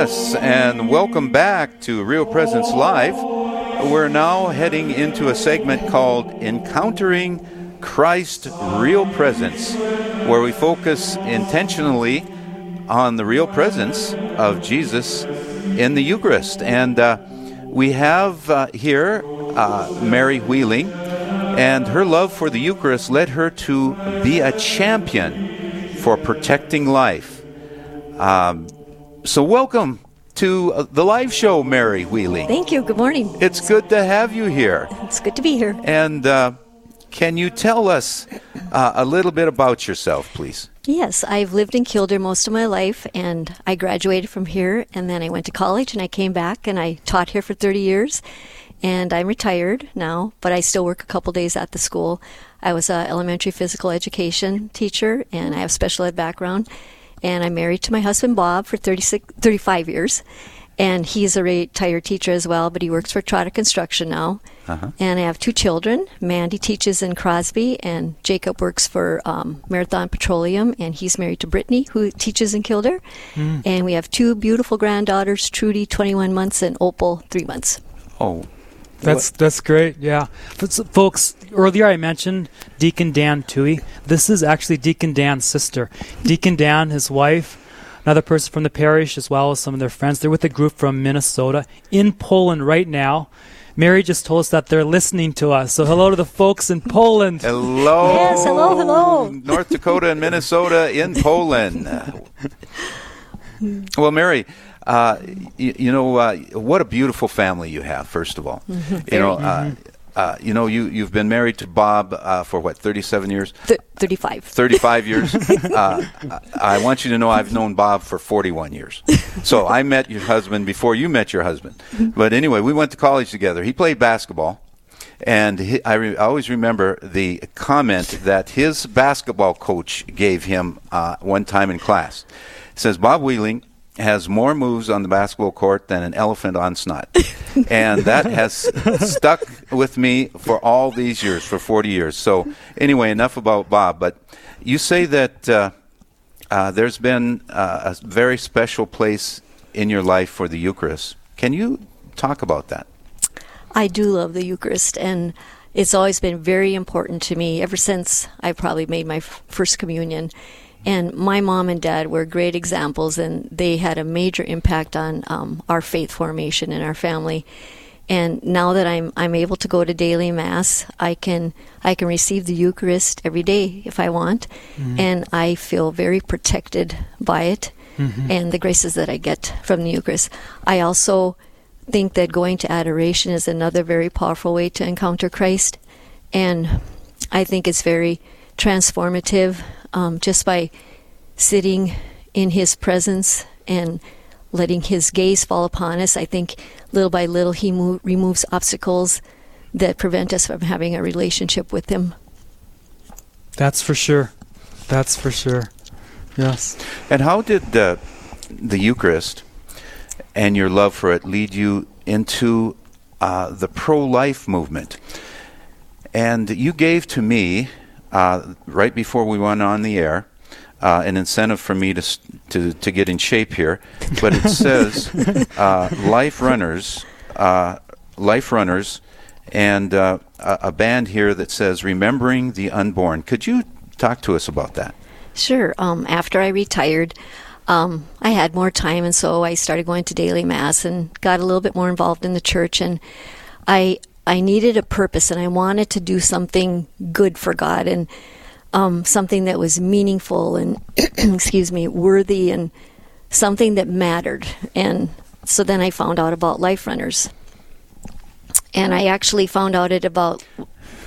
Yes, and welcome back to Real Presence Live. We're now heading into a segment called Encountering Christ Real Presence, where we focus intentionally on the real presence of Jesus in the Eucharist. And uh, we have uh, here uh, Mary Wheeling, and her love for the Eucharist led her to be a champion for protecting life. Um, so, welcome to uh, the live show, Mary Wheeling. Thank you. Good morning. It's good to have you here. It's good to be here. And uh, can you tell us uh, a little bit about yourself, please? Yes, I've lived in Killdeer most of my life, and I graduated from here, and then I went to college, and I came back, and I taught here for 30 years, and I'm retired now, but I still work a couple days at the school. I was an elementary physical education teacher, and I have special ed background, and I'm married to my husband Bob for 36, 35 years, and he's a retired teacher as well, but he works for Trotter Construction now. Uh-huh. And I have two children. Mandy teaches in Crosby, and Jacob works for um, Marathon Petroleum, and he's married to Brittany, who teaches in Killdeer. And we have two beautiful granddaughters, Trudy, 21 months, and Opal, 3 months. Oh, That's that's great. Yeah, F- folks. Earlier I mentioned Deacon Dan Tui. This is actually Deacon Dan's sister. Deacon Dan, his wife, another person from the parish, as well as some of their friends. They're with a group from Minnesota in Poland right now. Mary just told us that they're listening to us. So hello to the folks in Poland. hello. Yes, hello, hello. North Dakota and Minnesota in Poland. well, Mary, uh, you, you know uh, what a beautiful family you have. First of all, you know, uh, uh, you know you you've been married to Bob uh, for what thirty-seven years. Th- 35. 35 years. Uh, I want you to know I've known Bob for 41 years. So I met your husband before you met your husband. But anyway, we went to college together. He played basketball. And he, I, re, I always remember the comment that his basketball coach gave him uh, one time in class. It says, Bob Wheeling has more moves on the basketball court than an elephant on snot. and that has stuck with me for all these years, for 40 years. So, anyway, enough about Bob. But you say that uh, uh, there's been uh, a very special place in your life for the Eucharist. Can you talk about that? I do love the Eucharist, and it's always been very important to me ever since I probably made my f- first communion. And my mom and dad were great examples, and they had a major impact on um, our faith formation in our family. And now that I'm I'm able to go to daily mass, I can I can receive the Eucharist every day if I want, and I feel very protected by it and the graces that I get from the Eucharist. I also think that going to adoration is another very powerful way to encounter Christ, and I think it's very transformative um, just by sitting in His presence and letting His gaze fall upon us. I think little by little He mo- removes obstacles that prevent us from having a relationship with Him. That's for sure. That's for sure. Yes. And how did uh, the Eucharist and your love for it lead you into uh, the pro life movement? And you gave to me, uh, right before we went on the air, uh, an incentive for me to, to, to get in shape here. But it says uh, Life Runners, uh, Life Runners, and uh, a, a band here that says Remembering the Unborn. Could you talk to us about that? Sure. Um, after I retired, um, I had more time, and so I started going to daily mass and got a little bit more involved in the church. And I I needed a purpose, and I wanted to do something good for God, and um, something that was meaningful and excuse me, worthy, and something that mattered. And so then I found out about Life Runners, and I actually found out it about.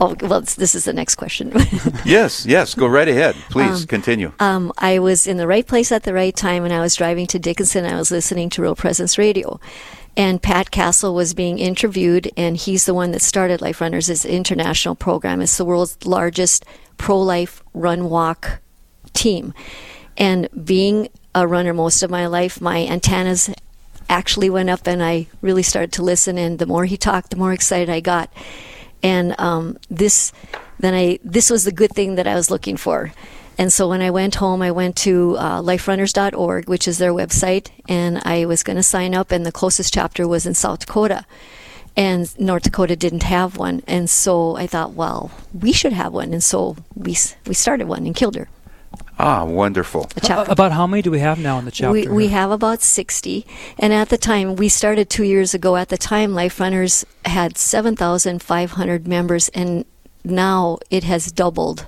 Oh well, this is the next question. Yes, yes, go right ahead. Please continue. um, I was in the right place at the right time, and I was driving to Dickinson. I was listening to Real Presence Radio, and Pat Castle was being interviewed, and he's the one that started Life Runners. An international program. It's the world's largest pro-life run-walk team, and being a runner most of my life, my antennas actually went up, and I really started to listen. And the more he talked, the more excited I got. And um, this, then I, this was the good thing that I was looking for. And so when I went home, I went to uh, liferunners.org, which is their website, and I was going to sign up, and the closest chapter was in South Dakota. And North Dakota didn't have one. And so I thought, well, we should have one. And so we, we started one in Killdeer, Ah, wonderful. a. About how many do we have now in the chapter? We, we have about 60. And at the time, we started two years ago. At the time, Life Runners had 7,500 members, and now it has doubled.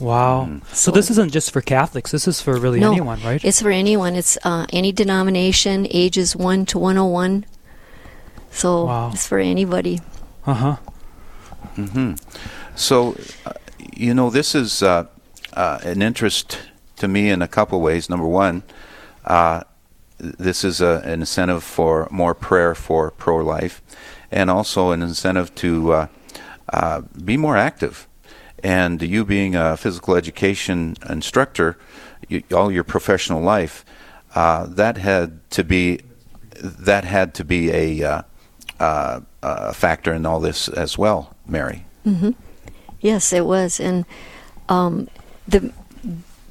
Wow. So this isn't just for Catholics. This is for really no, anyone, right? It's for anyone. It's uh, any denomination, ages 1 to 101. So Wow. it's for anybody. Uh huh. Hmm. So, uh, you know, this is uh, uh, an interest to me in a couple ways. Number one, uh, this is a, an incentive for more prayer for pro life, and also an incentive to uh, uh, be more active. And you being a physical education instructor, you, all your professional life, uh, that had to be that had to be a uh, uh, factor in all this as well, Mary. Yes, it was. And um, the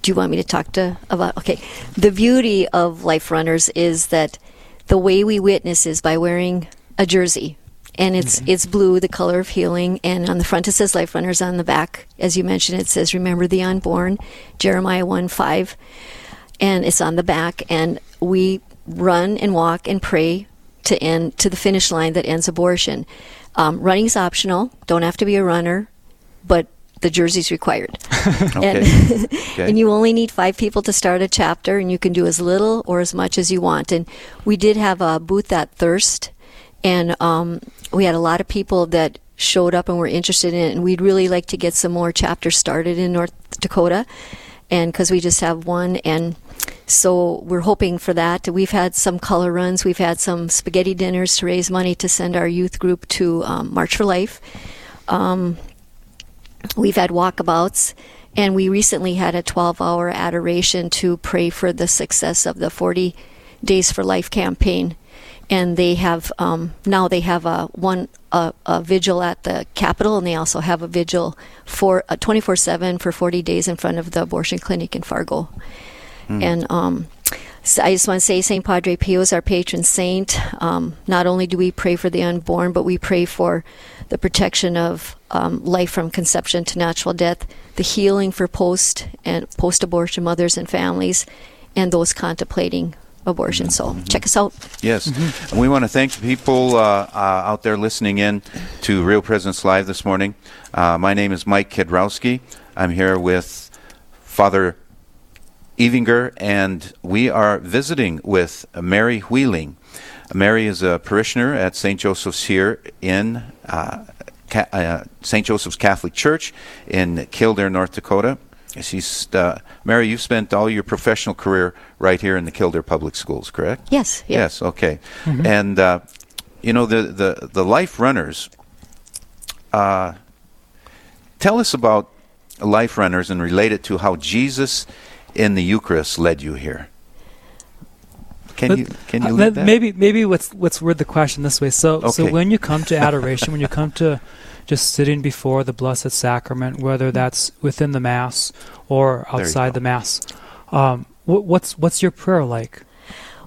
do you want me to talk to about okay the beauty of life runners is that the way we witness is by wearing a jersey and it's it's blue the color of healing. And on the front it says life runners. On the back as you mentioned it says remember the unborn jeremiah 1 5 and it's on the back. And we run and walk and pray to end to the finish line that ends abortion. Um, running is optional. Don't have to be a runner but the jersey's required. Okay. and, Okay. and you only need five people to start a chapter, and you can do as little or as much as you want. And we did have a booth at Thirst, and um, we had a lot of people that showed up and were interested in it. And we'd really like to get some more chapters started in North Dakota, and because we just have one, and so we're hoping for that. We've had some color runs, we've had some spaghetti dinners to raise money to send our youth group to um, March for Life. We've had walkabouts, and we recently had a 12 hour adoration to pray for the success of the 40 Days for Life campaign. And they have um, now they have a one a, a vigil at the Capitol, and they also have a vigil for uh, 24 seven for 40 days in front of the abortion clinic in Fargo. And um, so I just want to say St. Padre Pio is our patron saint. Um, not only do we pray for the unborn, but we pray for the protection of um, life from conception to natural death, the healing for post and post-abortion mothers and families, and those contemplating abortion. So check us out. Yes. And we want to thank the people uh, uh, out there listening in to Real Presence Live this morning. Uh, my name is Mike Kedrowski. I'm here with Father Evinger, and we are visiting with Mary Wheeling. Mary is a parishioner at St. Joseph's here in uh, Ca- uh, St. Joseph's Catholic Church in Killdeer, North Dakota. She's uh, Mary. You've spent all your professional career right here in the Killdeer Public Schools, correct? Yes. yeah. Yes. Okay. And uh, you know the the the life runners. Uh, tell us about life runners and relate it to how Jesus in the Eucharist led you here. Can Let- you can you Uh, lead that? Maybe maybe let's let's word the question this way. So so when you come to adoration, when you come to just sitting before the Blessed Sacrament, whether that's within the Mass or outside the Mass, um, wh- what's what's your prayer like?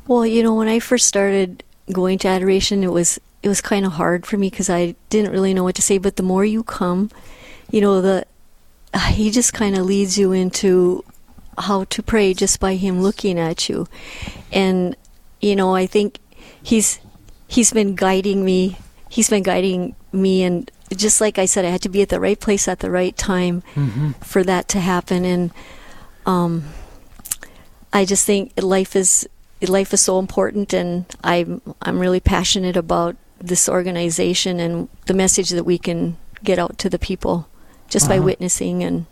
Well, you know, when I first started going to adoration, it was it was kind of hard for me because I didn't really know what to say. But the more you come, you know, the he just kind of leads you into how to pray just by him looking at you, and you know, I think he's he's been guiding me. He's been guiding me, and just like I said, I had to be at the right place at the right time for that to happen, and um, I just think life is life is so important, and I'm I'm really passionate about this organization and the message that we can get out to the people just by Uh-huh. witnessing and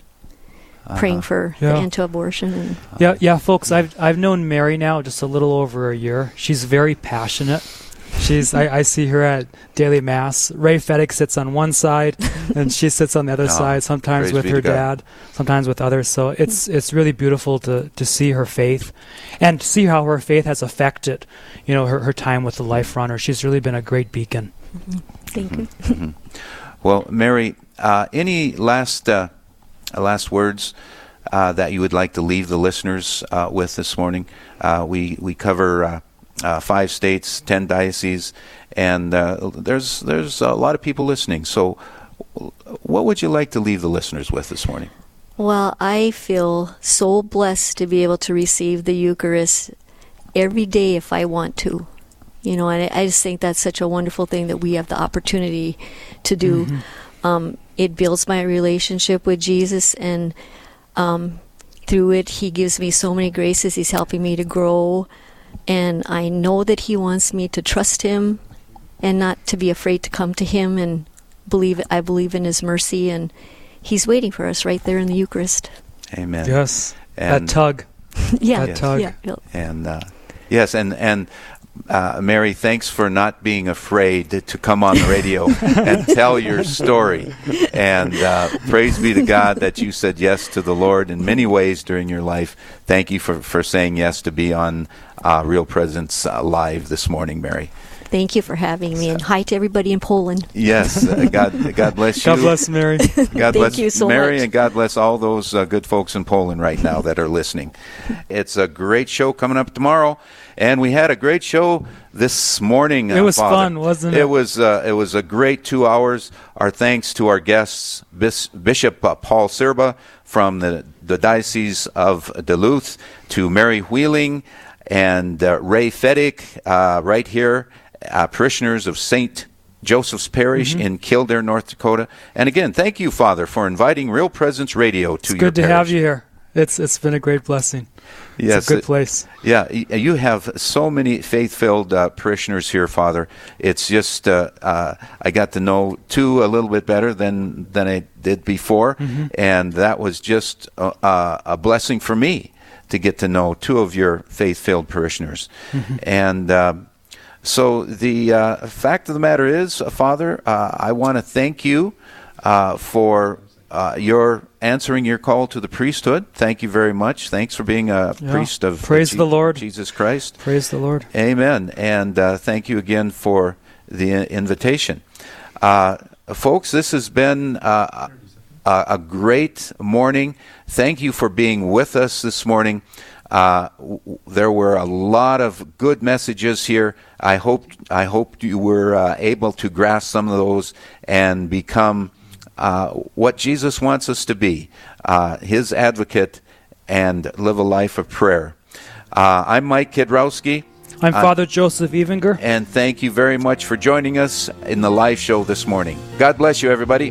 praying for Yeah. the end to abortion. And Yeah, yeah, folks. I've I've known Mary now just a little over a year. She's very passionate. She's I, I see her at daily mass. Ray Fedek sits on one side, and she sits on the other Oh, side. Sometimes with her dad, sometimes with others. So it's it's really beautiful to to see her faith, and to see how her faith has affected, you know, her her time with the Life Runner. She's really been a great beacon. thank you. Well, Mary, uh, any last uh, last words uh, that you would like to leave the listeners uh, with this morning? Uh, we we cover uh, five states, ten dioceses, and uh, there's there's a lot of people listening. So, what would you like to leave the listeners with this morning? Well, I feel so blessed to be able to receive the Eucharist every day if I want to. You know, and I, I just think that's such a wonderful thing that we have the opportunity to do. Um, it builds my relationship with Jesus, and um, through it, He gives me so many graces. He's helping me to grow, and I know that He wants me to trust Him and not to be afraid to come to Him and believe. I believe in His mercy, and He's waiting for us right there in the Eucharist. Amen. Yes. And- that tug. yeah, That tug. yeah, yeah. And uh, yes, and and uh, Mary, thanks for not being afraid to, to come on the radio and tell your story. And uh, praise be to God that you said yes to the Lord in many ways during your life. Thank you for, for saying yes to be on uh, Real Presence uh, live this morning, Mary. Thank you for having me, and hi to everybody in Poland. Yes, uh, God, God bless you. God bless Mary. God Thank bless you so much. Mary, much. and God bless all those uh, good folks in Poland right now that are listening. It's a great show coming up tomorrow, and we had a great show this morning. It uh, was Father. fun, wasn't it? It was. Uh, it was a great two hours. Our thanks to our guests, Bis- Bishop uh, Paul Sirba from the the Diocese of Duluth, to Mary Wheeling and uh, Ray Feddick uh, right here, uh, parishioners of Saint. Joseph's Parish Mm-hmm. in Killdeer, North Dakota. And again, thank you, Father, for inviting Real Presence Radio to It's your good to parish. have you here. It's it's been a great blessing. Yes, it's a good place. Yeah, you have so many faith-filled uh, parishioners here, Father. It's just uh, uh, I got to know two a little bit better than than I did before, Mm-hmm. and that was just a, a blessing for me to get to know two of your faith-filled parishioners. Mm-hmm. And um, so the uh, fact of the matter is, uh, Father, uh, I want to thank you uh, for uh, your answering your call to the priesthood. Thank you very much. Thanks for being a Yeah. priest of Praise Je- the Lord. Jesus Christ. Praise the Lord. Amen. And uh, thank you again for the invitation. Uh, folks, this has been uh, a, a great morning. Thank you for being with us this morning. Uh, w- there were a lot of good messages here. I hope I hope you were uh, able to grasp some of those and become uh, what Jesus wants us to be, uh, His advocate, and live a life of prayer. Uh, I'm Mike Kedrowski. I'm Uh, Father Joseph Evinger. and thank you very much for joining us in the live show this morning. God bless you, everybody.